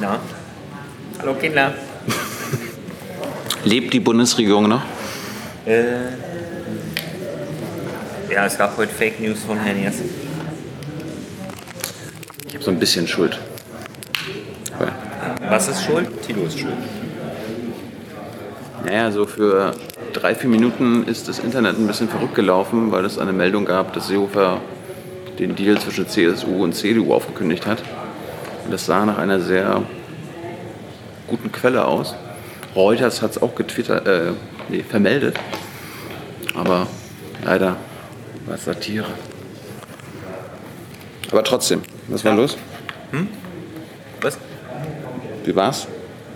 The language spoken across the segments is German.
Na? Hallo Kinder. Lebt die Bundesregierung noch? Äh, ja, es gab heute Fake News von Herrn Jessen. Ich habe so ein bisschen Schuld. Weil, Was ist schuld? Tilo ist schuld. naja, so für drei, vier Minuten ist das Internet ein bisschen verrückt gelaufen, weil es eine Meldung gab, dass Seehofer den Deal zwischen CSU und CDU aufgekündigt hat. Und das sah nach einer sehr guten Quelle aus. Reuters hat es auch getwittert, äh, nee, vermeldet. Aber leider war es Satire. Aber trotzdem, was war Ja. los? Was? Wie war's?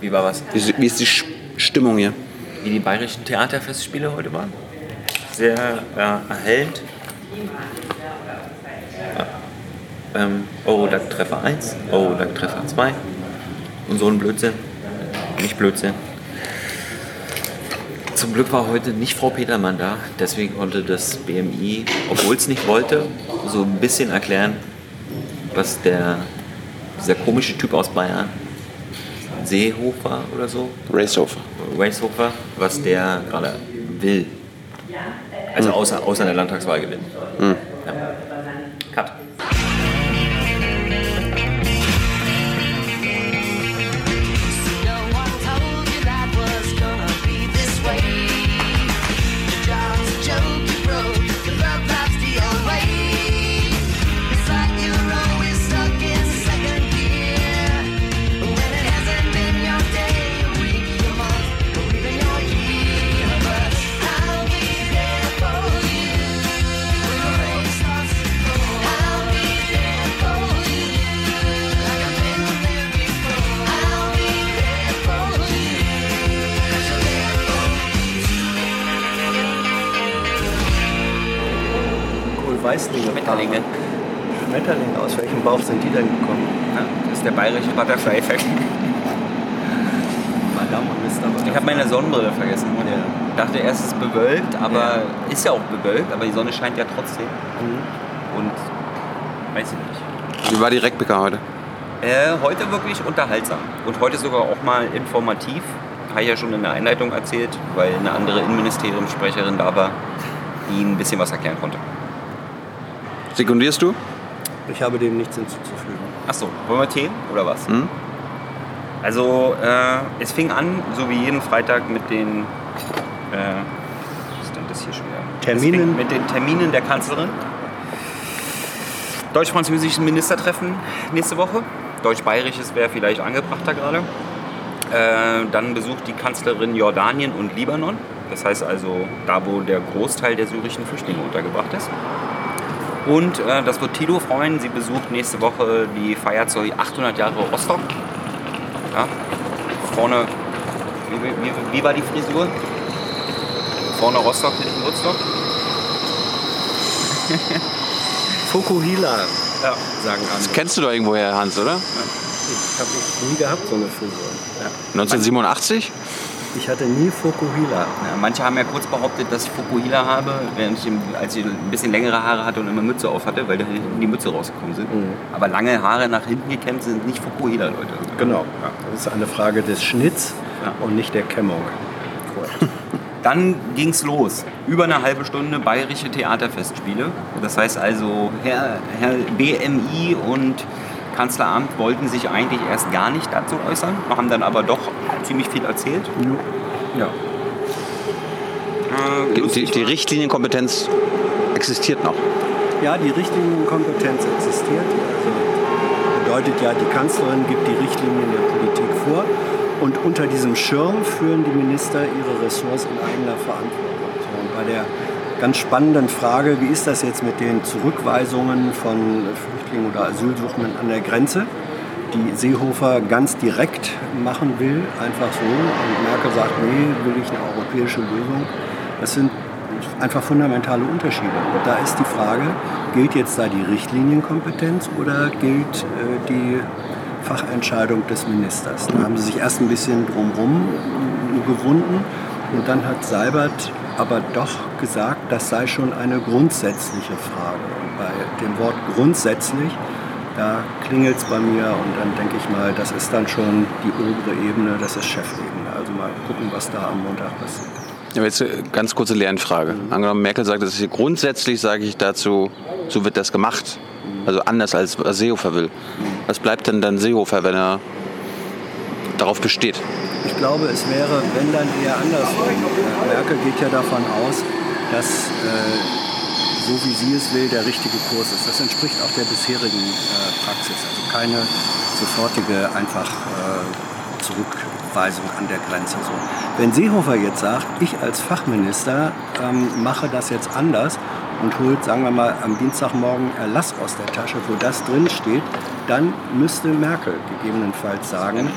Wie war was? Wie, ist- wie ist die Stimmung hier? Wie die bayerischen Theaterfestspiele heute waren? Sehr ja, erhellend. Ähm, oh, da Treffer 1, oh, da Treffer 2. Und so ein Blödsinn. Nicht Blödsinn. Zum Glück war heute nicht Frau Petermann da, deswegen konnte das BMI, obwohl es nicht wollte, so ein bisschen erklären, was der, dieser komische Typ aus Bayern, Seehofer oder so, Racehofer. Racehofer, was der gerade will. Also außer, außer der Landtagswahl gewinnen. Ja. Kohlweißlinge. Schmetterlinge. Schmetterlinge. Aus welchem Bauch sind die denn gekommen? Ja, das ist der bayerische Butterfly-Effekt. Madame und Mr. Butterfly. Ich habe meine Sonnenbrille vergessen. Und Ja. dachte erst, es ist bewölkt, aber ist ja auch bewölkt, aber die Sonne scheint ja trotzdem. Und weiß ich nicht. Wie war die Rekbeka heute? Äh, heute wirklich unterhaltsam. Und heute sogar auch mal informativ. Habe ich ja schon in der Einleitung erzählt, weil eine andere Innenministeriumssprecherin da war, die ein bisschen was erklären konnte. Sekundierst du? Ich habe dem nichts hinzuzufügen. Achso, wollen wir Tee oder was? Hm? Also, äh, es fing an, so wie jeden Freitag, mit den. Äh, was ist denn das hier schon wieder? Terminen? Mit den Terminen der Kanzlerin. Deutsch-französisches Ministertreffen nächste Woche. Deutsch-bayerisches wäre vielleicht angebrachter gerade. Äh, dann besucht die Kanzlerin Jordanien und Libanon. Das heißt also da, wo der Großteil der syrischen Flüchtlinge untergebracht ist. Und äh, das wird Tilo freuen. Sie besucht nächste Woche die Feier zur 800 Jahre Rostock. Ja. Vorne, wie, wie, wie war die Frisur? Vorne Rostock, hinten Woodstock. Fukuhila, Ja. sagen Das andere. kennst du doch irgendwoher, Hans, oder? Ich habe nie gehabt, so eine Frisur. Ja. 1987? Ich hatte nie Fukuhila. Ja, manche haben ja kurz behauptet, dass ich Fukuhila habe, während ich, als ich ein bisschen längere Haare hatte und immer Mütze auf hatte, weil da hinten die Mütze rausgekommen sind. Aber lange Haare nach hinten gekämmt sind nicht Fukuhila, Leute. Genau. Das ist eine Frage des Schnitts Ja. und nicht der Kämmung. Dann ging's los. Über eine halbe Stunde bayerische Theaterfestspiele. Das heißt also, Herr, Herr BMI und Kanzleramt wollten sich eigentlich erst gar nicht dazu äußern, haben dann aber doch ziemlich viel erzählt. ja. Äh, Die, die, Richtlinienkompetenz existiert noch. ja, die Richtlinienkompetenz existiert. Also bedeutet ja, die Kanzlerin gibt die Richtlinien der Politik vor und unter diesem Schirm führen die Minister ihre Ressorts in eigener Verantwortung. So, und bei der ganz spannenden Frage, wie ist das jetzt mit den Zurückweisungen von Flüchtlingen oder Asylsuchenden an der Grenze, die Seehofer ganz direkt machen will, einfach so, und Merkel sagt, nee, will ich eine europäische Lösung. Das sind einfach fundamentale Unterschiede. Und da ist die Frage, gilt jetzt da die Richtlinienkompetenz oder gilt äh, die Fachentscheidung des Ministers? Da haben sie sich erst ein bisschen drumherum gewunden und dann hat Seibert aber doch gesagt, das sei schon eine grundsätzliche Frage. Und bei dem Wort grundsätzlich da klingelt es bei mir und dann denke ich mal, das ist dann schon die obere Ebene, das ist Chefebene. Also mal gucken, was da am Montag passiert. Ja, jetzt äh, ganz kurze Lernfrage. Angenommen, Merkel sagt, das ist hier grundsätzlich, sage ich dazu, so wird das gemacht. Also anders als Seehofer will. Was bleibt denn dann Seehofer, wenn er darauf besteht? Ich glaube, es wäre, wenn dann eher andersrum. Äh, Merkel geht ja davon aus, dass äh, so wie sie es will, der richtige Kurs ist. Das entspricht auch der bisherigen äh, Praxis. Also keine sofortige einfach äh, Zurückweisung an der Grenze. So. Wenn Seehofer jetzt sagt, ich als Fachminister ähm, mache das jetzt anders und holt, sagen wir mal, am Dienstagmorgen Erlass aus der Tasche, wo das drin steht, dann müsste Merkel gegebenenfalls sagen,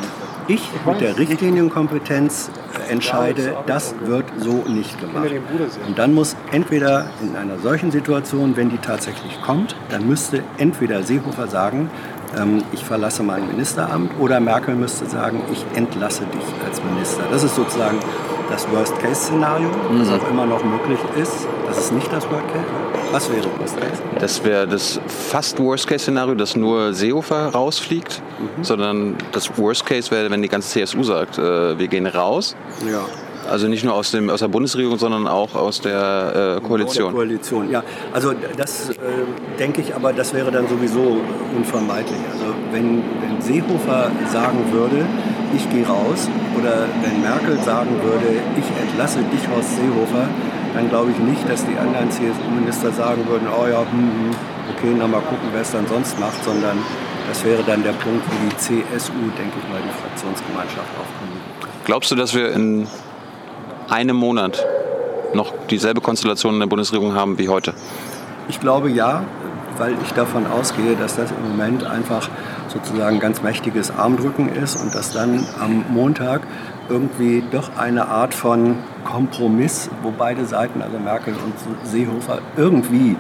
ich mit der Richtlinienkompetenz entscheide, das wird so nicht gemacht. Und dann muss entweder in einer solchen Situation, wenn die tatsächlich kommt, dann müsste entweder Seehofer sagen, ähm, ich verlasse mein Ministeramt, oder Merkel müsste sagen, ich entlasse dich als Minister. Das ist sozusagen das Worst-Case-Szenario, das auch immer noch möglich ist. Das ist nicht das Worst-Case. Was wäre Worst-Case? Das wäre das fast Worst-Case-Szenario, dass nur Seehofer rausfliegt, sondern das Worst-Case wäre, wenn die ganze CSU sagt, äh, wir gehen raus. Ja. Also nicht nur aus, dem, aus der Bundesregierung, sondern auch aus der äh, Koalition. Koalition, ja. Also das äh, denke ich, aber das wäre dann sowieso unvermeidlich. Also wenn, wenn Seehofer sagen würde, ich gehe raus, oder wenn Merkel sagen würde, ich entlasse dich, Horst Seehofer, dann glaube ich nicht, dass die anderen CSU-Minister sagen würden, oh ja, hm, hm, okay, na mal gucken, wer es dann sonst macht, sondern das wäre dann der Punkt, wo die CSU, denke ich mal, die Fraktionsgemeinschaft aufkommt. Glaubst du, dass wir in einem Monat noch dieselbe Konstellation in der Bundesregierung haben wie heute? Ich glaube ja, weil ich davon ausgehe, dass das im Moment einfach sozusagen ganz mächtiges Armdrücken ist und dass dann am Montag irgendwie doch eine Art von Kompromiss, wo beide Seiten, also Merkel und Seehofer, irgendwie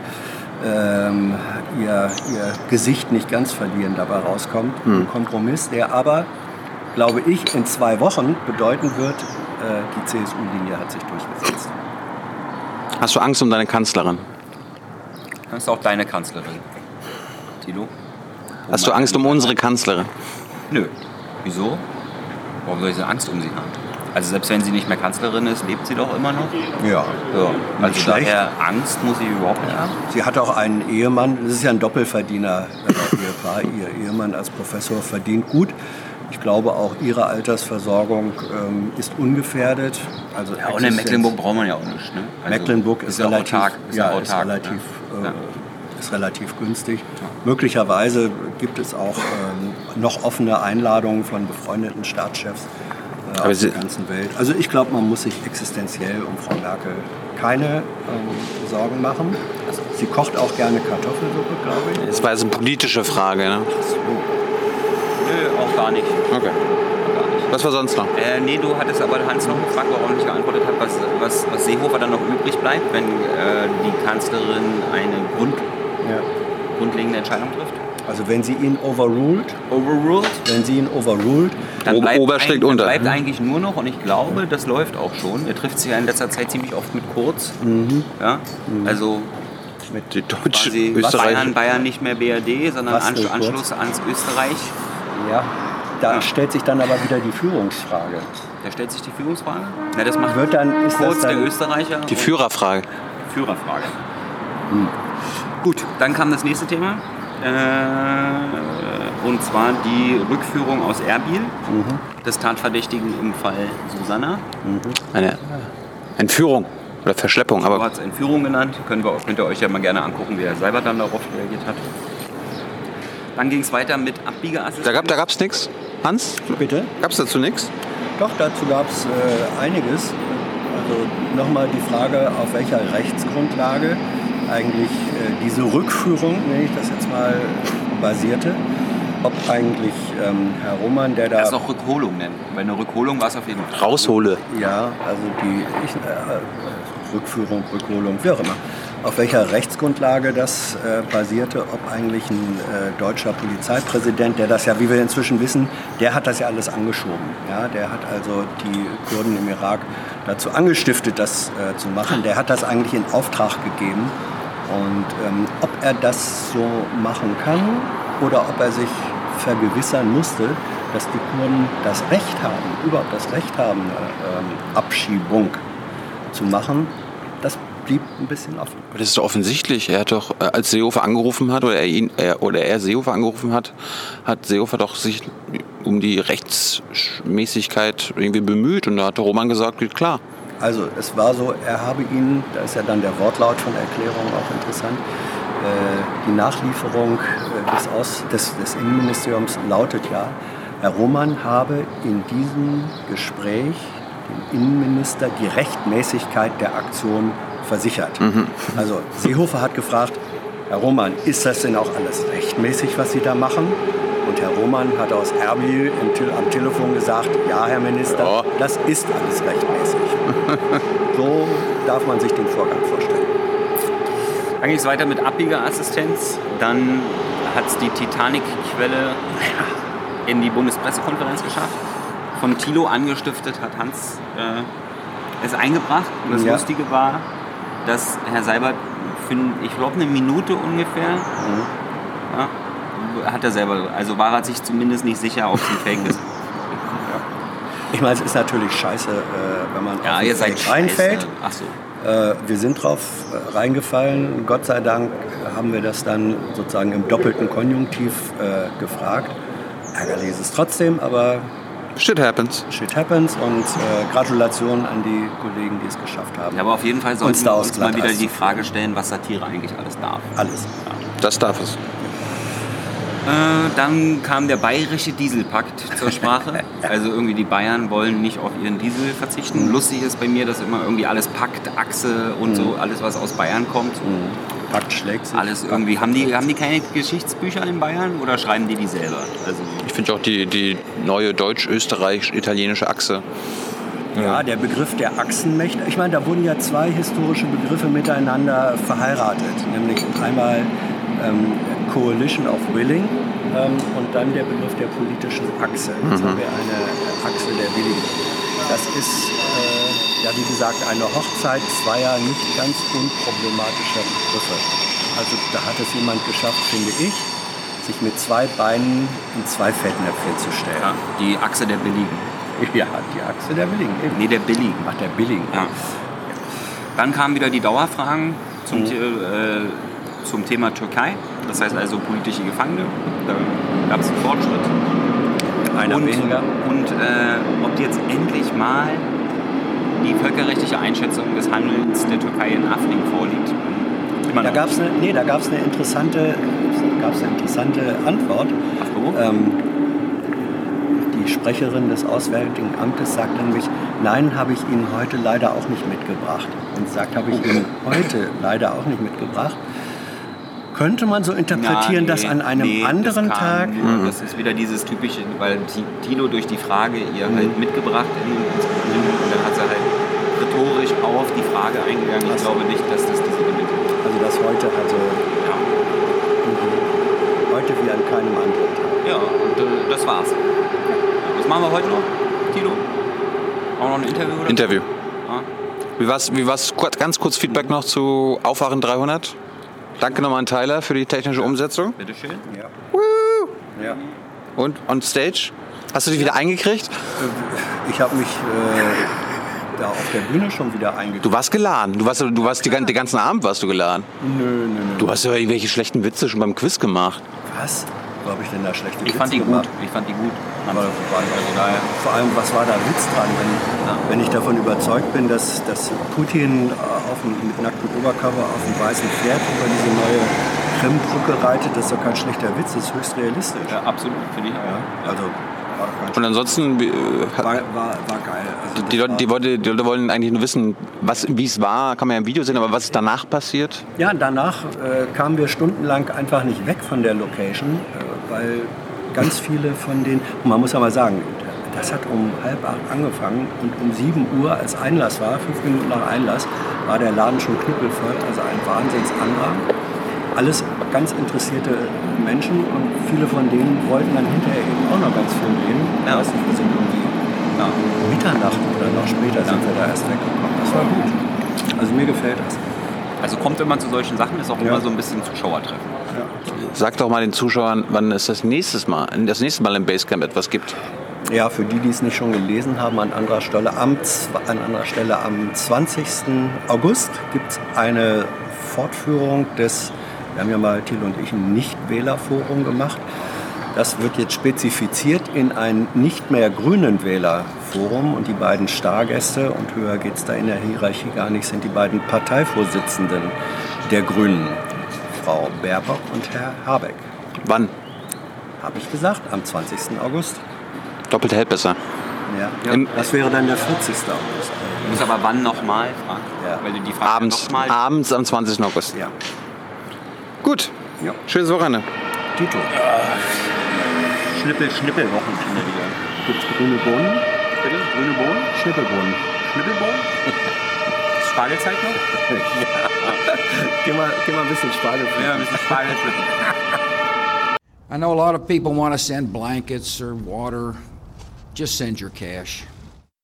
ähm, ihr, ihr Gesicht nicht ganz verlieren dabei rauskommt. Ein Kompromiss, der aber, glaube ich, in zwei Wochen bedeuten wird, äh, die CSU-Linie hat sich durchgesetzt. Hast du Angst um deine Kanzlerin? Das ist auch deine Kanzlerin. Tilo? Hast du Angst um unsere Kanzlerin? Nö. Wieso? Warum soll ich so Angst um sie haben? Also selbst wenn sie nicht mehr Kanzlerin ist, lebt sie doch immer noch. Ja. Ja. Also schlecht. daher Angst muss sie überhaupt nicht haben. Sie hat auch einen Ehemann, das ist ja ein Doppelverdiener. Ihr Ehemann als Professor verdient gut. Ich glaube, auch ihre Altersversorgung ähm, ist ungefährdet. Also Ja, und in Mecklenburg braucht man ja auch nicht. Ne? Also Mecklenburg ist, ja relativ, autark. Ist ja, ja ist autark, relativ, ne? äh, Ja. ist relativ günstig. Möglicherweise gibt es auch ähm, noch offene Einladungen von befreundeten Staatschefs äh, aus der ganzen Welt. Also ich glaube, man muss sich existenziell um Frau Merkel keine ähm, Sorgen machen. Sie kocht auch gerne Kartoffelsuppe, glaube ich. Das war jetzt eine politische Frage. Ne? Nö, auch gar nicht. Okay. Was war sonst noch? Äh, nee, du hattest aber Hans noch gefragt, warum er nicht geantwortet hat, was, was, was Seehofer dann noch übrig bleibt, wenn äh, die Kanzlerin eine Grund, Ja. grundlegende Entscheidung trifft. Also wenn sie ihn overruled, Overruled? wenn sie ihn overruled, Dann Ober- bleibt, Ober schlägt eigentlich- unter. bleibt eigentlich nur noch, und ich glaube, das läuft auch schon. Er trifft sich ja in letzter Zeit ziemlich oft mit Kurz. Ja? Also Die Deutsche, quasi Österreich. Bayern, Bayern nicht mehr BRD, sondern? Anschluss ans Österreich. Ja, da Ja. stellt sich dann aber wieder die Führungsfrage. Da stellt sich die Führungsfrage. Na, das macht Wird dann, ist Kurz, das der dann, Österreicher. Die Führerfrage. Führerfrage. Gut, dann kam das nächste Thema. Äh, und zwar die Rückführung aus Erbil des Tatverdächtigen im Fall Susanna. Eine Entführung oder Verschleppung. Du Aber hast Entführung genannt. Können wir, könnt ihr euch ja mal gerne angucken, wie er selber dann darauf reagiert hat. Dann ging es weiter mit Abbiegeassistent. da gab es da gab's nichts. Hans, bitte? gab es dazu nichts? Doch, dazu gab es äh, einiges. Also nochmal die Frage, auf welcher Rechtsgrundlage eigentlich äh, diese Rückführung, nenne ich das jetzt mal, basierte. Ob eigentlich ähm, Herr Roman, der da... das auch Rückholung nennen. Weil eine Rückholung war es auf jeden Fall. Raushole. Ja, also die ich, äh, Rückführung, Rückholung, wie auch immer. Auf welcher Rechtsgrundlage das äh, basierte, ob eigentlich ein äh, deutscher Polizeipräsident, der das ja, wie wir inzwischen wissen, der hat das ja alles angeschoben. Ja, der hat also die Kurden im Irak dazu angestiftet, das äh, zu machen. Der hat das eigentlich in Auftrag gegeben. Und ähm, ob er das so machen kann, oder ob er sich vergewissern musste, dass die Kurden das Recht haben, überhaupt das Recht haben, eine ähm, Abschiebung zu machen, das blieb ein bisschen offen. Aber Das ist doch offensichtlich. Er hat doch, äh, als Seehofer angerufen hat oder er, ihn, er, oder er Seehofer angerufen hat, hat Seehofer doch sich um die Rechtsmäßigkeit irgendwie bemüht und da hat der Roman gesagt, geht klar. Also es war so, er habe ihn, da ist ja dann der Wortlaut von der Erklärung auch interessant, äh, die Nachlieferung äh, des, Aus, des, des Innenministeriums lautet ja, Herr Roman habe in diesem Gespräch dem Innenminister die Rechtmäßigkeit der Aktion versichert. Also Seehofer hat gefragt, Herr Roman, ist das denn auch alles rechtmäßig, was Sie da machen? Und Herr Roman hat aus Erbil im, Te- am Telefon gesagt, ja, Herr Minister, Ja. das ist alles rechtmäßig. so darf man sich den Vorgang vorstellen. Dann ging es weiter mit Abbiegerassistenz. Dann hat es die Titanic-Quelle in die Bundespressekonferenz geschafft. Von Thilo angestiftet hat Hans äh, es eingebracht. Und das Ja. Lustige war, dass Herr Seibert für, ich glaube, eine Minute ungefähr, ja, hat er selber, also war er sich zumindest nicht sicher, ob es ein Fake ist. Ich meine, es ist natürlich scheiße, äh, wenn man Ja, auf Feld reinfällt. Ach so. Äh, wir sind drauf äh, reingefallen. Gott sei Dank haben wir das dann sozusagen im doppelten Konjunktiv äh, gefragt. Ärgerlich ist es trotzdem, aber Shit happens. shit happens und äh, Gratulation an die Kollegen, die es geschafft haben. Ja, aber auf jeden Fall sollten wir uns mal wieder die Frage stellen, was Satire eigentlich alles darf. Alles. Das darf es. Äh, dann kam der bayerische Dieselpakt zur Sprache. Also irgendwie die Bayern wollen nicht auf ihren Diesel verzichten. Lustig ist bei mir, dass immer irgendwie alles Pakt, Achse und so, alles was aus Bayern kommt. Pakt schlägt sich. Alles irgendwie. Haben die, haben die keine Geschichtsbücher in Bayern oder schreiben die die selber? Also, Ich finde auch die, die neue deutsch-österreichisch-italienische Achse. Ja, der Begriff der Achsenmächte. Ich meine, da wurden ja zwei historische Begriffe miteinander verheiratet. Nämlich einmal ähm, Coalition of Willing ähm, und dann der Begriff der politischen Achse. Jetzt haben wir eine Achse der Willigen. Das ist, äh, ja wie gesagt, eine Hochzeit zweier nicht ganz unproblematischer Begriffe. Also da hat es jemand geschafft, finde ich, sich mit zwei Beinen in zwei Fettnäpfchen zu stellen. ja, die Achse der Billigen. Ja, die Achse der Billigen. Eben. Nee, der Billigen. Ach, der Billigen. Ja. Dann kamen wieder die Dauerfragen zum, Mhm. Äh, zum Thema Türkei. Das heißt also politische Gefangene. Da gab es einen Fortschritt. Einer und, weniger. Und äh, ob jetzt endlich mal die völkerrechtliche Einschätzung des Handelns der Türkei in Afrin vorliegt. Immer Da gab es eine, nee, da gab's eine, interessante, gab's eine interessante Antwort. Ach? Ähm, die Sprecherin des Auswärtigen Amtes sagt nämlich, nein, habe ich Ihnen heute leider auch nicht mitgebracht. Und sagt, habe ich Ihnen heute leider auch nicht mitgebracht. Könnte man so interpretieren, dass nee, an einem nee, anderen das Tag... Nur, Das ist wieder dieses typische, weil Ti- Tilo durch die Frage ihr halt mitgebracht in, ins Interview und dann hat sie halt rhetorisch auf die Frage eingegangen. Ich glaube nicht, dass das diese Gewinnung ist. Also das heute hatte, Ja, heute wie an keinem anderen Tag. ja und äh, das war's. Was machen wir heute noch, Tilo? Auch noch ein Interview oder? Interview. Ja. Wie war's, wie war's, ganz kurz Feedback noch zu Aufwachen 300? Danke nochmal an Tyler für die technische Umsetzung. Bitteschön. Ja. Ja. Und on stage? Hast du dich wieder eingekriegt? Ich habe mich äh, da auf der Bühne schon wieder eingekriegt. Du warst geladen. Du warst, du warst die, den ganzen Abend warst du geladen. Nö, nö, nö. Du hast ja irgendwelche schlechten Witze schon beim Quiz gemacht. Was? Wo habe ich denn da schlechte Ich fand die Witze gut. gemacht? Ich fand die gut. Aber Also daher. vor allem, was war da Witz dran, wenn, Ja. wenn ich davon überzeugt bin, dass, dass Putin auf dem, mit nacktem Obercover auf dem weißen Pferd über diese neue Krimbrücke reitet, das ist doch kein schlechter Witz, das ist höchst realistisch. Ja, absolut, finde ich auch. Ja, also war Und ansonsten, äh, war, war, war geil. Also die, Leute, die, Leute, die Leute wollen eigentlich nur wissen, wie es war, kann man ja im Video sehen, aber was ist danach passiert? Ja, danach äh, kamen wir stundenlang einfach nicht weg von der Location, äh, weil ganz viele von den, man muss ja mal sagen, das hat um halb acht angefangen und um sieben Uhr, als Einlass war, fünf Minuten nach Einlass, war der Laden schon knüppelvoll, also ein Wahnsinnsandrang. Alles ganz interessierte Menschen und viele von denen wollten dann hinterher eben auch noch ganz viel reden. Ich Ja. weiß nicht, wir sind irgendwie Ja. Mitternacht oder noch später sind wir da erst weggekommen. Das war gut. Also mir gefällt das. Also kommt immer zu solchen Sachen, ist auch Ja. immer so ein bisschen Zuschauertreffen. Ja. Sag doch mal den Zuschauern, wann es das, nächstes mal, das nächste Mal im Basecamp etwas gibt. Ja, für die, die es nicht schon gelesen haben, an anderer Stelle am, an anderer Stelle am 20. August gibt es eine Fortführung des, wir haben ja mal Thiel und ich ein Nichtwählerforum gemacht. Das wird jetzt spezifiziert in ein nicht mehr grünen Wählerforum und die beiden Stargäste, und höher geht es da in der Hierarchie gar nicht, sind die beiden Parteivorsitzenden der Grünen, Frau Baerbock und Herr Habeck. Wann? Habe ich gesagt, am 20. August. Doppelt hält besser. Ja. Im- Das wäre dann der 40. August. Du musst aber wann nochmal fragen. Ja. Weil du die Frage Abends, nochmal. abends am 20. August. Ja. Gut. Ja. Schönes Wochenende. Tito. Schnippel, Schnippel-Wochenende wieder. Gibt's grüne Bohnen? Bitte? Grüne Bohnen? Schnippelbohnen. Schnippelbohnen? Spargelzeit noch? Geh mal, geh mal ein bisschen Spargel. Ja, ein bisschen Spargel. I know a lot of people want to send blankets or water. Just send your cash.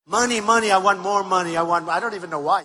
Money, money, I want more money. I want, I don't even know why.